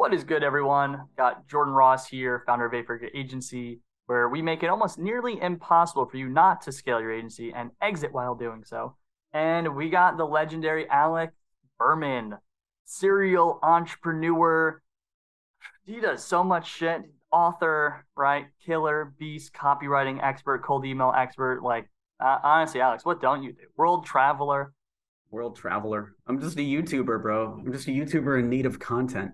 What is good, everyone? Got Jordan Ross here, founder of Eight Figure Agency, where we make it almost nearly impossible for you not to scale your agency and exit while doing so. And we got the legendary Alex Berman, serial entrepreneur. He does so much shit. Author, right? Killer, beast, copywriting expert, cold email expert. Like, uh, honestly, Alex, what don't you do? World traveler. World traveler. I'm just a YouTuber, bro. I'm just a YouTuber in need of content.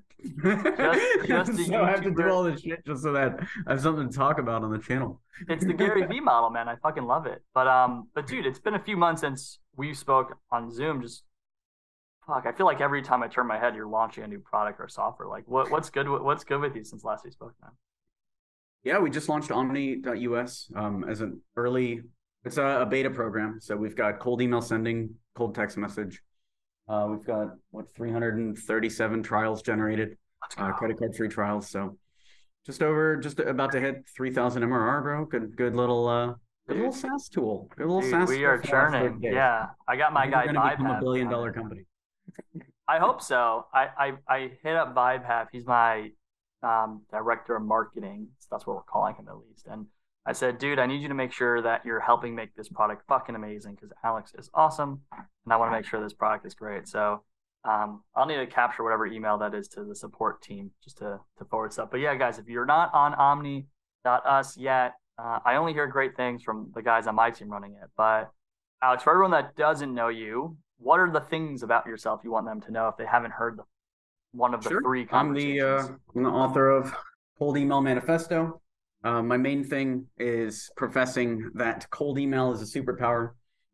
Just a so I have to do all this shit just so that I have something to talk about on the channel. it's the Gary Vee model, man. I fucking love it. But um, but dude, it's been a few months since we spoke on Zoom. Just fuck, I feel like every time I turn my head, you're launching a new product or software. Like, what what's good? with- What's good with you since last we spoke, man? Yeah, we just launched Omni.us um, as an early. It's a, a beta program, so we've got cold email sending, cold text message. Uh, we've got what 337 trials generated, uh, credit card free trials. So just over, just about to hit 3,000 MRR, bro. Good, good little, uh, good little SaaS tool. Good little Dude, SaaS. we are for the last 30 churning. Yeah, I got my guy gonna Vibe. become a billion dollar company. I hope so. I I, I hit up Vaibhav. He's my um, director of marketing. So that's what we're calling him at least. And I said, dude, I need you to make sure that you're helping make this product fucking amazing because Alex is awesome, and I want to make sure this product is great. So um, I'll need to capture whatever email that is to the support team just to to forward stuff. But yeah, guys, if you're not on Omni.us yet, uh, I only hear great things from the guys on my team running it. But Alex, for everyone that doesn't know you, what are the things about yourself you want them to know if they haven't heard the, one of the Sure. three I'm the uh, I'm the author of Cold Email Manifesto. Uh, my main thing is professing that cold email is a superpower.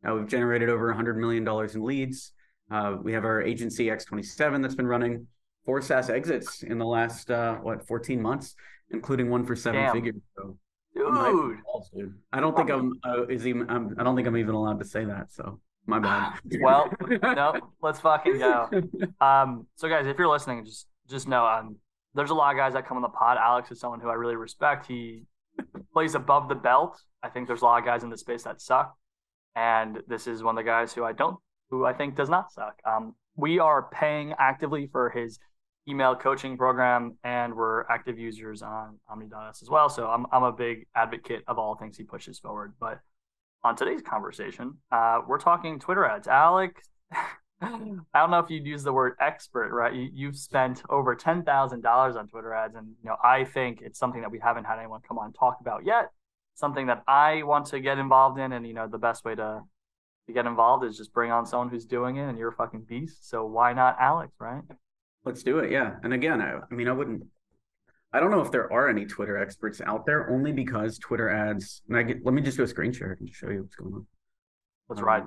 Uh, we've generated over 100 million dollars in leads. Uh, we have our agency X27 that's been running four SaaS exits in the last uh, what 14 months, including one for seven Damn. figures. So I'm Dude, dude. I don't think I'm uh, is even I'm, I don't think I'm even allowed to say that. So my bad. well, no, let's fucking go. Um, so guys, if you're listening, just just know um, there's a lot of guys that come on the pod. Alex is someone who I really respect. He plays above the belt. I think there's a lot of guys in the space that suck, and this is one of the guys who I don't, who I think does not suck. Um, we are paying actively for his email coaching program, and we're active users on Omni.us as well. So I'm I'm a big advocate of all things he pushes forward. But on today's conversation, uh, we're talking Twitter ads. Alex, I don't know if you'd use the word expert, right? You, you've spent over ten thousand dollars on Twitter ads, and you know I think it's something that we haven't had anyone come on and talk about yet. Something that I want to get involved in, and you know the best way to to get involved is just bring on someone who's doing it, and you're a fucking beast. So why not Alex, right? Let's do it. Yeah. And again, I, I mean, I wouldn't, I don't know if there are any Twitter experts out there only because Twitter ads, and I get, let me just do a screen share and show you what's going on. Let's Um, ride.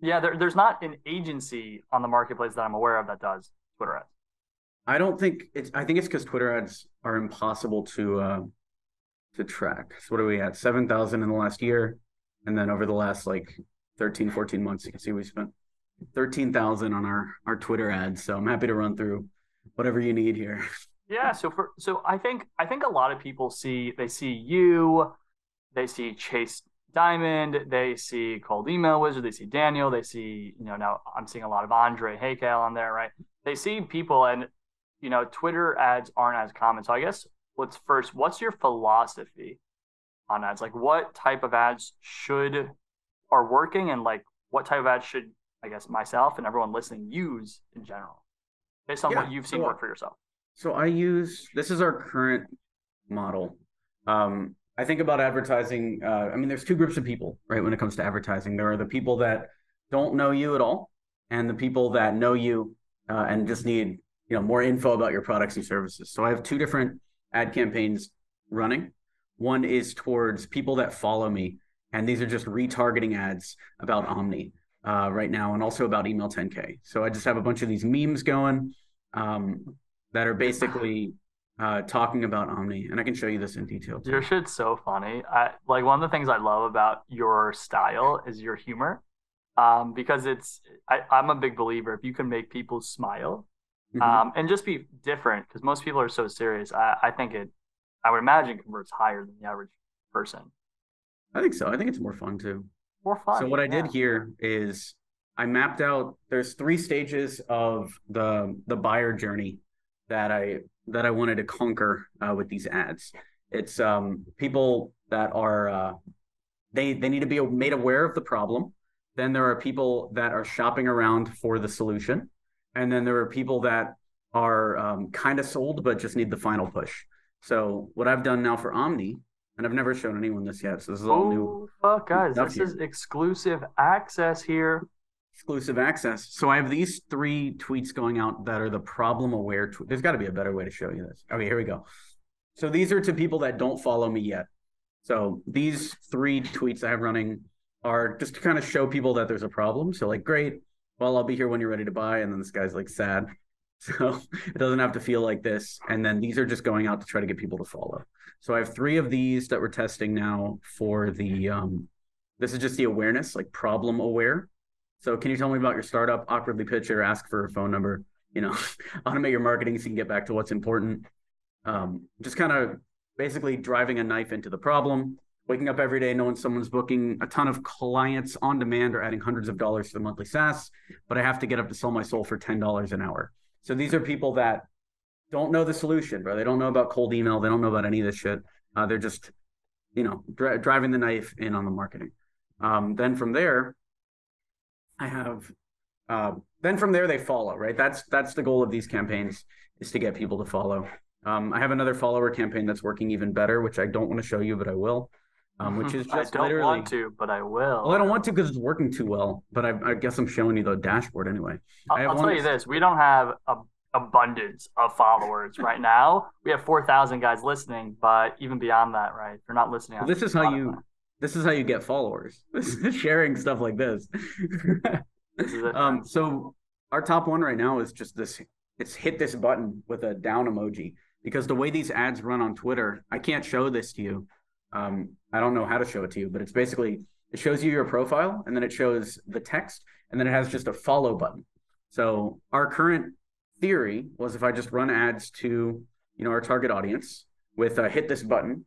Yeah, there, there's not an agency on the marketplace that I'm aware of that does Twitter ads. I don't think it's, I think it's because Twitter ads are impossible to, uh, to track. So what are we at? 7,000 in the last year. And then over the last like 13, 14 months, you can see we spent 13,000 on our, our Twitter ads. So I'm happy to run through whatever you need here. Yeah, so for so I think I think a lot of people see they see you, they see Chase Dimond, they see Cold Email Wizard, they see Daniel, they see you know now I'm seeing a lot of Andre Haykal on there, right? They see people and you know Twitter ads aren't as common. So I guess what's first, what's your philosophy on ads? Like what type of ads should are working and like what type of ads should I guess myself and everyone listening use in general based on Yeah, what you've seen so- work for yourself. So I use this is our current model. Um, I think about advertising. Uh, I mean, there's two groups of people, right? When it comes to advertising, there are the people that don't know you at all, and the people that know you uh, and just need you know more info about your products and services. So I have two different ad campaigns running. One is towards people that follow me, and these are just retargeting ads about Omni. uh, right now, and also about email 10K. So I just have a bunch of these memes going um, that are basically uh, talking about Omni, and I can show you this in detail. Too. Your shit's so funny. I like one of the things I love about your style is your humor, um, because it's I, I'm a big believer if you can make people smile, mm-hmm. um, and just be different because most people are so serious. I, I think it, I would imagine converts higher than the average person. I think so. I think it's more fun too. More fun. So what I did here is I mapped out. There's three stages of the the buyer journey that I that I wanted to conquer uh, with these ads. It's um, people that are uh, they they need to be made aware of the problem. Then there are people that are shopping around for the solution, and then there are people that are um, kind of sold but just need the final push. So what I've done now for Omni, and I've never shown anyone this yet, so this is all oh, new. Fuck, guys, this here. is exclusive access here exclusive access. So I have these three tweets going out that are the problem aware. Tw- There's got to be a better way to show you this. Okay, here we go. So these are to people that don't follow me yet. So these three tweets I have running are just to kind of show people that there's a problem. So like, great, well, I'll be here when you're ready to buy. And then this guy's like sad. So it doesn't have to feel like this. And then these are just going out to try to get people to follow. So I have three of these that we're testing now for the um this is just the awareness, like problem aware. So can you tell me about your startup? Awkwardly pitch or ask for a phone number. You know, automate your marketing so you can get back to what's important. Um, just kind of basically driving a knife into the problem. Waking up every day knowing someone's booking a ton of clients on demand or adding hundreds of dollars to the monthly SaaS, but I have to get up to sell my soul for ten dollars an hour. So these are people that don't know the solution, bro. They don't know about cold email. They don't know about any of this shit. Uh, they're just, you know, dri- driving the knife in on the marketing. Um, then from there, I have uh, then from there they follow, right? That's that's the goal of these campaigns is to get people to follow. Um, I have another follower campaign that's working even better, which I don't want to show you, but I will. Um, which is just I don't literally, want to, but I will. Well, I don't want to because it's working too well, but I, I, guess I'm showing you the dashboard anyway. I'll, I'll tell you this: we don't have a abundance of followers right now. We have four thousand guys listening, but even beyond that, right? If you're not listening, well, this is how you this is how you get followers. sharing stuff like this. um, so our top one right now is just this. It's hit this button with a down emoji because the way these ads run on Twitter, I can't show this to you. Um, I don't know how to show it to you, but it's basically it shows you your profile and then it shows the text and then it has just a follow button. So our current theory was if I just run ads to you know our target audience with a hit this button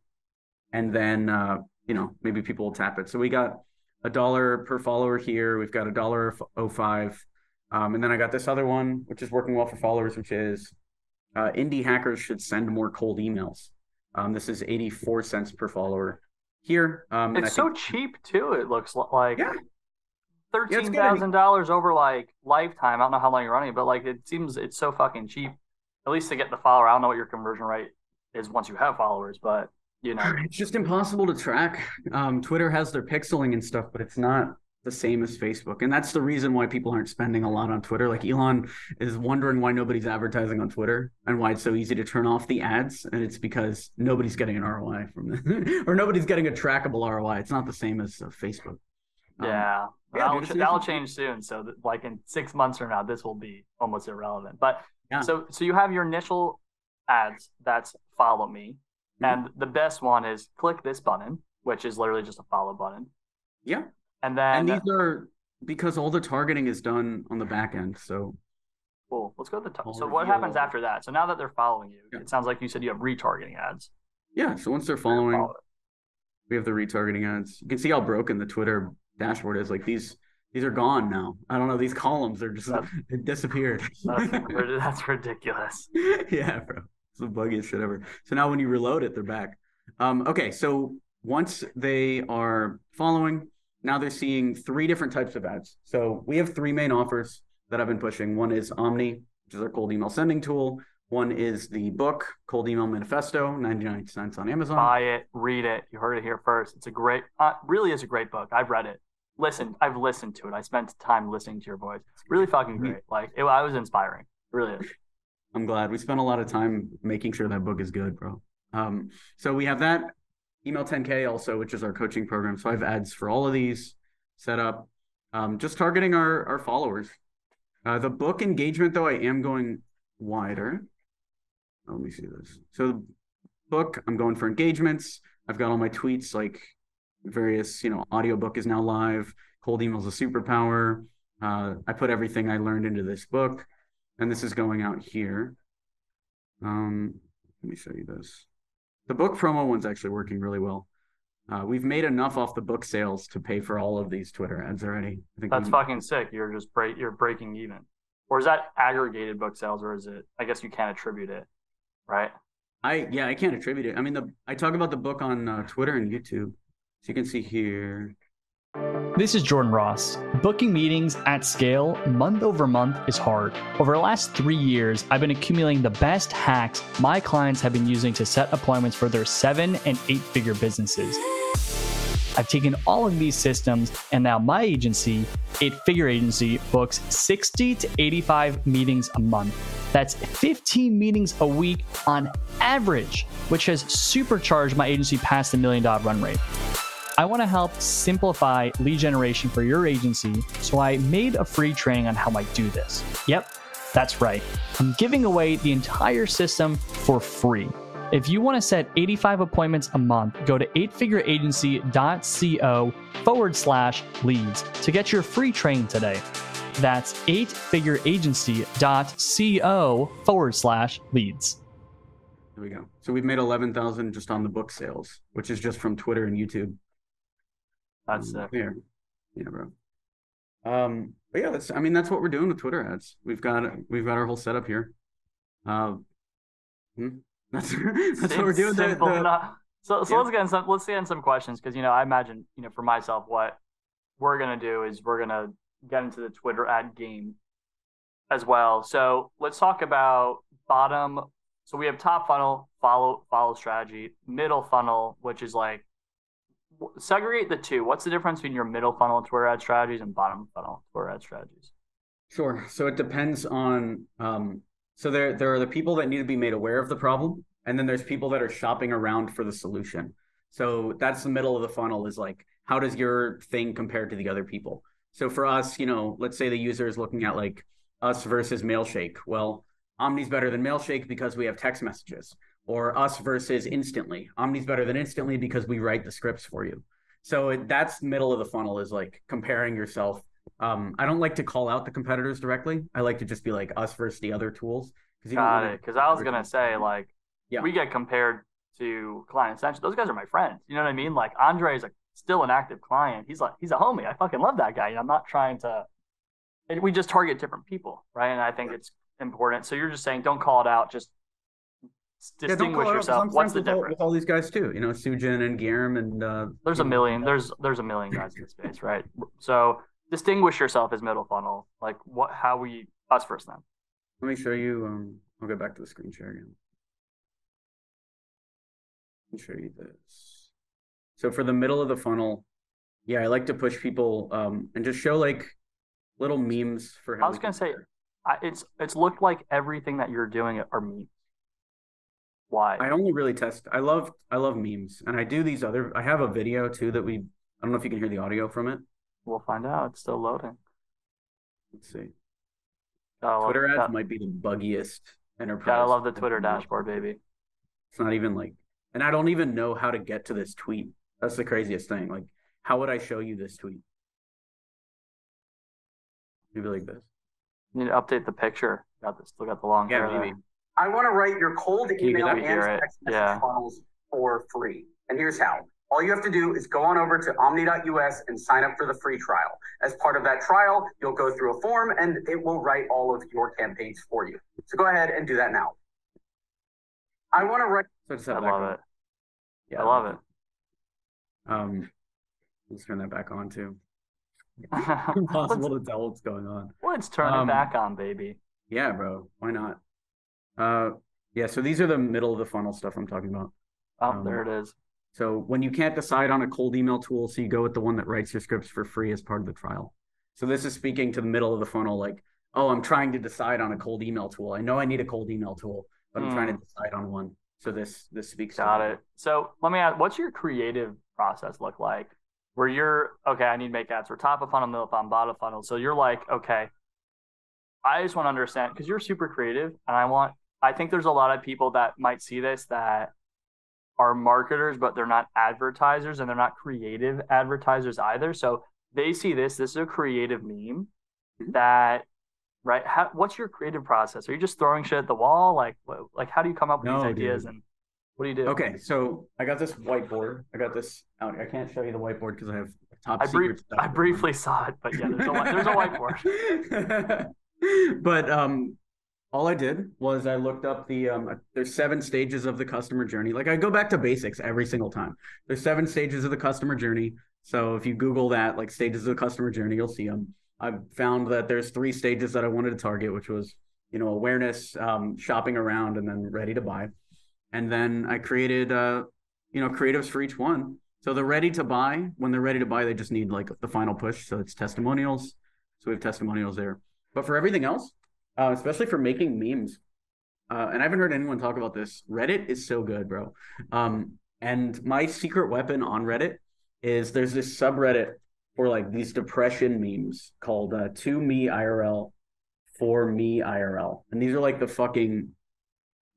and then uh, you know, maybe people will tap it. So we got a dollar per follower here. We've got a dollar oh five. Um, and then I got this other one, which is working well for followers, which is uh, indie hackers should send more cold emails. Um, this is 84 cents per follower here. Um, it's so cheap too. It looks like yeah. thirteen thousand yeah, dollars over like lifetime. I don't know how long you're running, but like it seems it's so fucking cheap. At least to get the follower. I don't know what your conversion rate is once you have followers, but you know. It's just impossible to track. Um, twitter has their pixeling and stuff but it's not the same as facebook. And that's the reason why people aren't spending a lot on twitter. Like elon is wondering why nobody's advertising on twitter and why it's so easy to turn off the ads. And it's because nobody's getting an roi from it or nobody's getting a trackable roi it's not the same as uh, facebook. Yeah. um, that'll, dude, that'll change soon. So that, like in six months from now this will be almost irrelevant. But yeah. so so you have your initial ads that's follow me. Mm-hmm. And the best one is click this button, which is literally just a follow button. Yeah. And then and these are because all the targeting is done on the back end. So cool. Let's go to the top. So what happens after that? So now that they're following you, yeah. it sounds like you said you have retargeting ads. Yeah. So once they're following, we have the retargeting ads. You can see how broken the Twitter dashboard is. Like these these are gone now. I don't know. These columns are just that's, disappeared. That's, that's ridiculous. yeah, bro. The buggiest shit ever. So now when you reload it, they're back. Um, okay, so once they are following, now they're seeing three different types of ads. So we have three main offers that I've been pushing. One is Omni, which is our cold email sending tool. One is the book, Cold Email Manifesto, 99 cents on Amazon. Buy it, read it. You heard it here first. It's a great, uh, really is a great book. I've read it. Listen, I've listened to it. I spent time listening to your voice. Really fucking great. Like, it, I was inspiring. It really is. I'm glad. We spent a lot of time making sure that book is good, bro. Um, so we have that email 10K also, which is our coaching program. So I have ads for all of these set up. um, just targeting our our followers. Uh, the book engagement, though, I am going wider. Let me see this. So, book, I'm going for engagements. I've got all my tweets, like various, you know, audiobook is now live. Cold email is a superpower. Uh, I put everything I learned into this book, and this is going out here. Um, let me show you this. The book promo one's actually working really well. Uh, we've made enough off the book sales to pay for all of these Twitter ads already. I think that's fucking sick. You're just break. You're breaking even. Or is that aggregated book sales, or is it? I guess you can't attribute it, right? I yeah, I can't attribute it. I mean, the I talk about the book on uh, Twitter and YouTube, so you can see here. This is Jordan Ross. Booking meetings at scale month over month is hard. Over the last three years, I've been accumulating the best hacks my clients have been using to set appointments for their seven and eight figure businesses. I've taken all of these systems, and now my agency, Eight Figure Agency, books 60 to 85 meetings a month. That's 15 meetings a week on average, which has supercharged my agency past the million dollar run rate. I want to help simplify lead generation for your agency, so I made a free training on how I do this. Yep, that's right. I'm giving away the entire system for free. If you want to set 85 appointments a month, go to eightfigureagency.co forward slash leads to get your free training today. That's eightfigureagency.co forward slash leads. There we go. So we've made 11,000 just on the book sales, which is just from Twitter and YouTube. That's it. Yeah, yeah, bro. Um, but yeah, that's. I mean, that's what we're doing with Twitter ads. We've got we've got our whole setup here. Uh, hmm, that's that's what we're doing. The, the, so so yeah. let's get in some let's get in some questions because you know I imagine you know for myself what we're gonna do is we're gonna get into the Twitter ad game as well. So let's talk about bottom. So we have top funnel, follow follow strategy, middle funnel, which is like segregate the two. What's the difference between your middle funnel Twitter ad strategies and bottom funnel Twitter ad strategies? Sure. So it depends on. Um, so there there are the people that need to be made aware of the problem, and then there's people that are shopping around for the solution. So that's the middle of the funnel. Is like how does your thing compare to the other people? So for us, you know, let's say the user is looking at like us versus Mailshake. Well, Omni's better than Mailshake because we have text messages or us versus instantly. Omni's better than instantly because we write the scripts for you. So it, that's middle of the funnel is like comparing yourself. Um, I don't like to call out the competitors directly. I like to just be like us versus the other tools. Got it. Because I was gonna say like, yeah. we get compared to Client Ascension. Those guys are my friends. You know what I mean? Like Andre is like still an active client. He's like he's a homie. I fucking love that guy. I'm not trying to. we just target different people, right? And I think it's important. So you're just saying don't call it out. Just distinguish yeah, yourself. What's the difference? All, with all these guys too, you know, Sujin and Guillermo and uh, there's a million. There's there's a million guys in the space, right? So distinguish yourself as middle funnel. Like what? How we us first then. Let me show you. Um, I'll go back to the screen share again. Let me show you this. So for the middle of the funnel, yeah, I like to push people um, and just show like little memes for. How I was gonna say, I, it's it's looked like everything that you're doing are memes. Why? I only really test. I love I love memes, and I do these other. I have a video too that we. I don't know if you can hear the audio from it. We'll find out. It's still loading. Let's see. Twitter ads that. might be the buggiest enterprise. Gotta love the Twitter dashboard, baby. It's not even like, and I don't even know how to get to this tweet. That's the craziest thing. Like, how would I show you this tweet? Maybe like this. You need to update the picture. Got this. Still got the long yeah. Maybe. There. I want to write your cold email and text message yeah. funnels for free. And here's how. All you have to do is go on over to omni.us and sign up for the free trial. As part of that trial, you'll go through a form and it will write all of your campaigns for you. So go ahead and do that now. I want to write. So I love it. Yeah, I love it. Um, let's turn that back on too. Impossible to tell what's going on. Let's turn um, it back on, baby. Yeah, bro. Why not? Uh, yeah. So these are the middle of the funnel stuff I'm talking about. Oh, um, there it is. So when you can't decide on a cold email tool, so you go with the one that writes your scripts for free as part of the trial. So this is speaking to the middle of the funnel, like, oh, I'm trying to decide on a cold email tool. I know I need a cold email tool, but I'm trying to hmm. decide on one. So this this speaks. Got it. So let me ask, what's your creative process look like where you're okay. I need to make ads. We're top of funnel, middle of funnel, bottom of funnel. So you're like, okay, I just want to understand because you're super creative, and I want. I think there's a lot of people that might see this that are marketers, but they're not advertisers, and they're not creative advertisers either. So they see this. This is a creative meme mm-hmm. that right? How, what's your creative process? Are you just throwing shit at the wall? Like, what, like how do you come up with no, these ideas dude. and what do you do? Okay, so I got this whiteboard. I got this. Out. I can't show you the whiteboard because I have top I secret stuff. I briefly saw it, but yeah, there's a, there's a whiteboard. but um, all I did was I looked up the um, there's seven stages of the customer journey. Like I go back to basics every single time. There's seven stages of the customer journey. So if you Google that, like stages of the customer journey, you'll see them. I've found that there's three stages that I wanted to target, which was you know awareness, um, shopping around, and then ready to buy. And then I created uh, you know creatives for each one. So they're ready to buy. When they're ready to buy, they just need like the final push. So it's testimonials. So we have testimonials there. But for everything else, uh, especially for making memes, uh, and I haven't heard anyone talk about this. Reddit is so good, bro. Um, and my secret weapon on Reddit is there's this subreddit for like these depression memes called uh, "To Me IRL," for me IRL, and these are like the fucking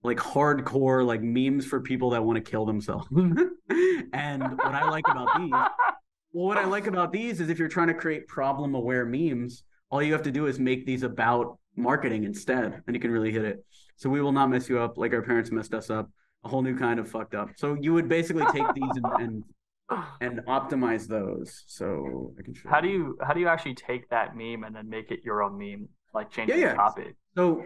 like hardcore like memes for people that want to kill themselves. and what I like about these, well, what I like about these is if you're trying to create problem aware memes, all you have to do is make these about marketing instead, and you can really hit it. So we will not mess you up like our parents messed us up. A whole new kind of fucked up. So you would basically take these and, and and optimize those. So I can show. How do you how do you actually take that meme and then make it your own meme? Like change yeah, the yeah. copy. So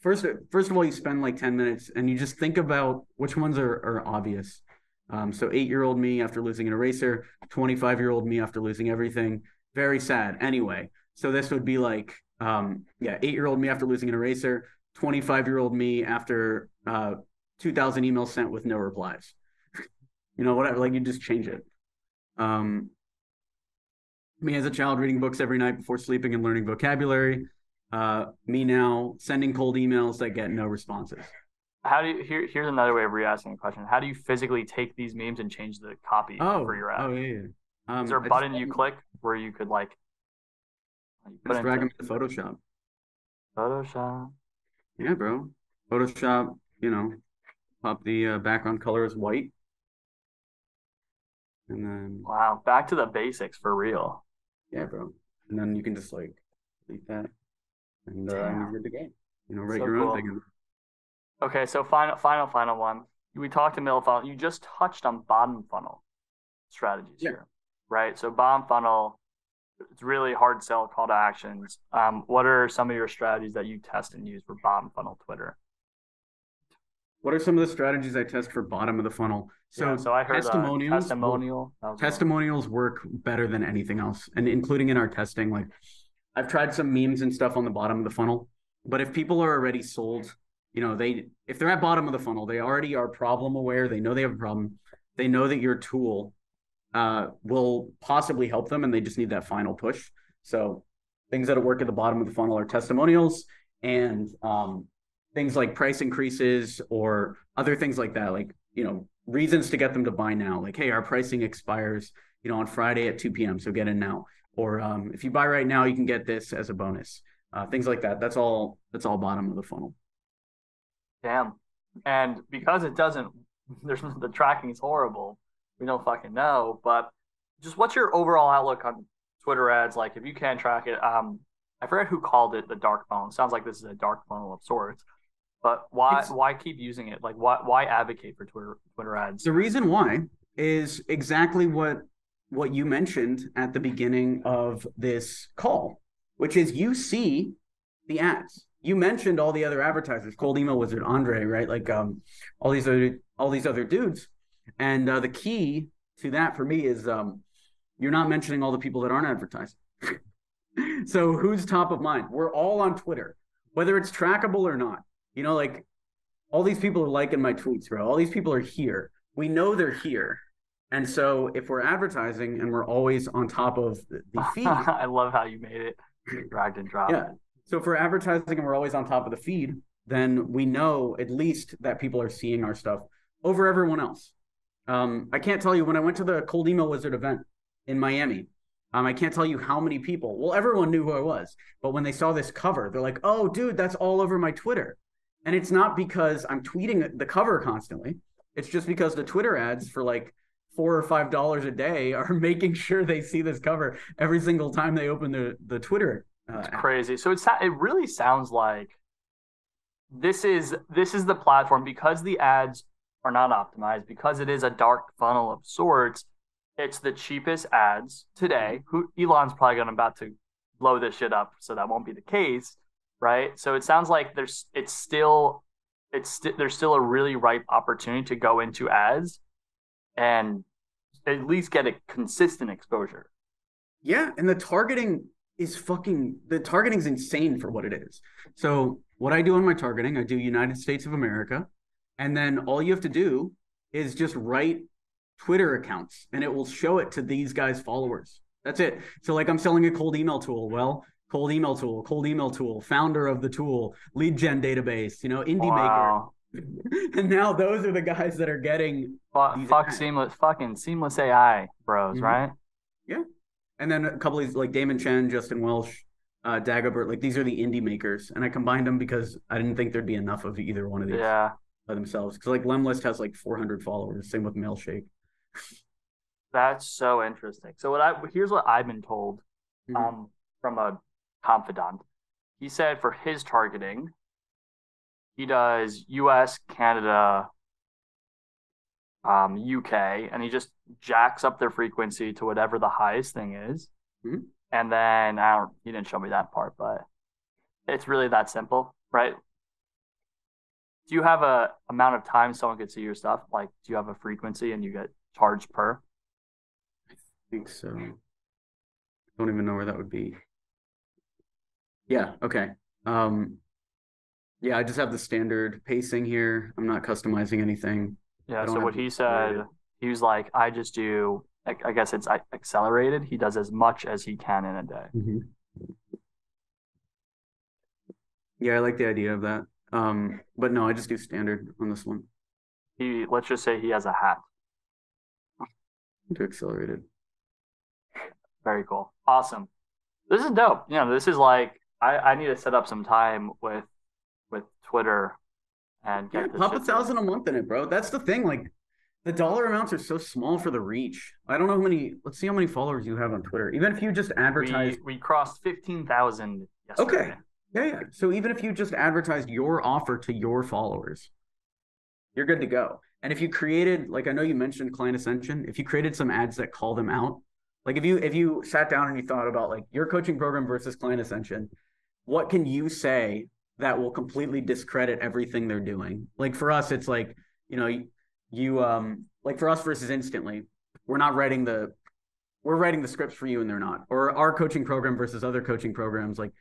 first first of all, you spend like ten minutes and you just think about which ones are are obvious. Um, so eight year old me after losing an eraser, twenty five year old me after losing everything. Very sad. Anyway, so this would be like um, yeah, eight year old me after losing an eraser, twenty five year old me after uh, two thousand emails sent with no replies you know, whatever. Like you just change it. Um, me as a child reading books every night before sleeping and learning vocabulary. Uh, me now sending cold emails that get no responses. How do you here? Here's another way of re-asking the question. How do you physically take these memes and change the copy oh, for your app? Oh yeah. yeah. Um, Is there a button just, you click where you could like? Just drag them into Photoshop. Photoshop. Yeah, bro. Photoshop. You know, pop the uh, background color as white and then wow, back to the basics for real. Yeah, bro. And then you can just like delete that, and uh, you're good to go. You know, write so your cool. own thing. Okay, so final, final, final one. We talked to middle funnel. You just touched on bottom funnel strategies yeah. here, right? So bottom funnel, it's really hard sell call to actions. Um, what are some of your strategies that you test and use for bottom funnel Twitter? What are some of the strategies I test for bottom of the funnel? So, yeah, so I heard testimonials. testimonial. testimonials work better than anything else, and including in our testing. Like, I've tried some memes and stuff on the bottom of the funnel, but if people are already sold, you know, they if they're at bottom of the funnel, they already are problem aware. They know they have a problem. They know that your tool uh, will possibly help them, and they just need that final push. So, things that work at the bottom of the funnel are testimonials and um, things like price increases or other things like that, like, you know, reasons to get them to buy now. Like, hey, our pricing expires, you know, on Friday at 2 p.m. So get in now. Or um, if you buy right now, you can get this as a bonus. Uh, things like that. That's all. That's all bottom of the funnel. Damn. And because it doesn't, there's the tracking is horrible. We don't fucking know. But just what's your overall outlook on Twitter ads? Like, if you can track it, um, I forget who called it the dark funnel. It sounds like this is a dark funnel of sorts. But why it's, why keep using it? Like why why advocate for Twitter Twitter ads? The reason why is exactly what what you mentioned at the beginning of this call, which is you see the ads. You mentioned all the other advertisers, Cold Email Wizard, Andre, right? Like um, all these other all these other dudes. And uh, the key to that for me is um, you're not mentioning all the people that aren't advertising. so who's top of mind? We're all on Twitter, whether it's trackable or not. You know, like all these people are liking my tweets, bro. All these people are here. We know they're here. And so if we're advertising and we're always on top of the, feed. I love how you made it dragged and dropped. Yeah. So if we're advertising and we're always on top of the feed, then we know at least that people are seeing our stuff over everyone else. Um, I can't tell you when I went to the cold email wizard event in Miami. Um, I can't tell you how many people. Well, everyone knew who I was, but when they saw this cover, they're like, "Oh, dude, that's all over my Twitter." And it's not because I'm tweeting the cover constantly. It's just because the Twitter ads for like four or five dollars a day are making sure they see this cover every single time they open the the Twitter. Uh, it's crazy. So it's it really sounds like this is this is the platform because the ads are not optimized because it is a dark funnel of sorts. It's the cheapest ads today. Mm-hmm. Who Elon's probably going to about to blow this shit up, so that won't be the case, right? So it sounds like there's it's still it's st- there's still a really ripe opportunity to go into ads and at least get a consistent exposure. Yeah, and the targeting is fucking the targeting is insane for what it is. So what I do on my targeting, I do United States of America, and then all you have to do is just write Twitter accounts and it will show it to these guys' followers. That's it. So like I'm selling a cold email tool. Well, cold email tool, cold email tool, founder of the tool, lead gen database, you know, indie wow. maker. and now those are the guys that are getting fuck, fuck seamless fucking seamless AI bros, mm-hmm. right? Yeah. And then a couple of these like Damon Chen, Justin Welsh, uh, Dagobert, like these are the indie makers, and I combined them because I didn't think there'd be enough of either one of these. Yeah. By themselves, because like Lemlist has like 400 followers. Same with Mailshake. That's so interesting. So what I here's what I've been told, mm-hmm. um, from a confidant. He said for his targeting, he does U.S., Canada, um, UK, and he just jacks up their frequency to whatever the highest thing is. Mm-hmm. And then I don't, he didn't show me that part, but it's really that simple, right? Do you have a amount of time someone could see your stuff? Like, do you have a frequency and you get charged per? I think so. I don't even know where that would be. Yeah. Okay. Um, yeah, I just have the standard pacing here. I'm not customizing anything. Yeah. So what he said, he was like, I just do. I guess it's accelerated. He does as much as he can in a day. Mm-hmm. Yeah, I like the idea of that. Um, but no, I just do standard on this one. He let's just say he has a hat. Do accelerated. Very cool. Awesome. This is dope. You know, this is like I, I need to set up some time with with Twitter and get yeah, pop a thousand a month in it, bro. That's the thing. Like the dollar amounts are so small for the reach. I don't know how many. Let's see how many followers you have on Twitter. Even if you just advertise, we, we crossed fifteen thousand. Okay. Yeah, yeah. So even if you just advertised your offer to your followers, you're good to go. And if you created, like I know you mentioned client ascension, if you created some ads that call them out, like if you if you sat down and you thought about like your coaching program versus client ascension, what can you say that will completely discredit everything they're doing? Like for us, it's like, you know, you, you um like for us versus instantly, we're not writing the we're writing the scripts for you and they're not. Or our coaching program versus other coaching programs, like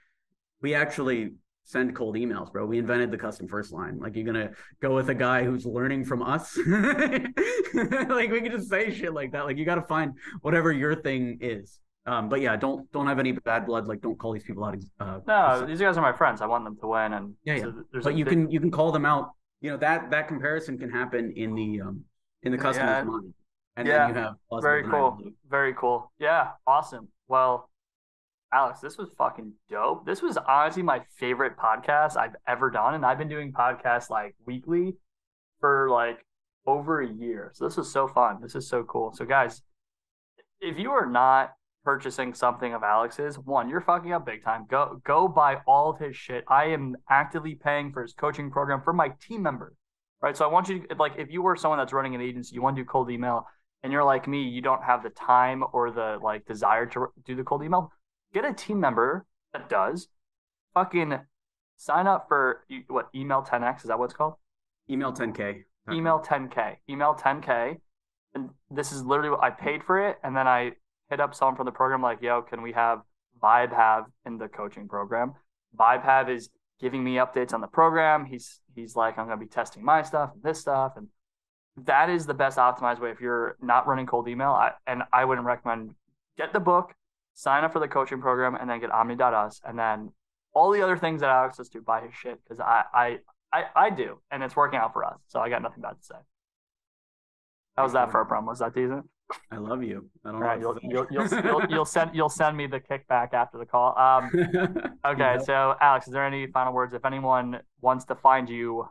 we actually send cold emails, bro. We invented the custom first line. Like you're gonna go with a guy who's learning from us. like we can just say shit like that. Like you gotta find whatever your thing is. Um, but yeah, don't don't have any bad blood. Like, don't call these people out. Uh, no, these guys are my friends. I want them to win, and yeah, yeah. So but you can you can call them out. You know that that comparison can happen in the um in the customer's yeah. mind, and yeah. then you have very cool, very cool. Yeah, awesome. Well, Alex, this was fucking dope. This was honestly my favorite podcast I've ever done, and I've been doing podcasts like weekly for like over a year. So this is so fun. This is so cool. So guys, if you are not purchasing something of Alex's, one, you're fucking up big time. Go go buy all of his shit. I am actively paying for his coaching program for my team members. Right. So I want you to like if you were someone that's running an agency, you want to do cold email and you're like me, you don't have the time or the like desire to do the cold email, get a team member that does. Fucking sign up for what email 10x is that what it's called? Email 10k. Email 10k. Email 10k. And this is literally what I paid for it and then I hit up someone from the program like, yo, can we have Vaibhav in the coaching program? Vaibhav is giving me updates on the program. He's he's like, I'm gonna be testing my stuff and this stuff. And that is the best optimized way if you're not running cold email. I, and I wouldn't recommend get the book, sign up for the coaching program, and then get Omni.us. And then all the other things that Alex does to buy his shit because I, I I I do, and it's working out for us. So I got nothing bad to say. How was that for a promo? Was that decent? I love you. I don't right, know. you'll, you'll, you'll, you'll, you'll send you'll send me the kickback after the call. Um, okay, so Alex, is there any final words? If anyone wants to find you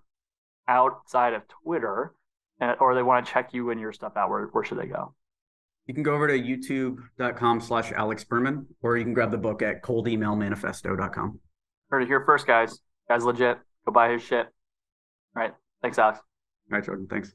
outside of Twitter, uh, or they want to check you and your stuff out, where where should they go? You can go over to youtube.com slash Alex Berman, or you can grab the book at coldemailmanifesto.com. Heard it here first, guys. Guys, legit. Go buy his shit. All right. Thanks, Alex. All right, Jordan. Thanks.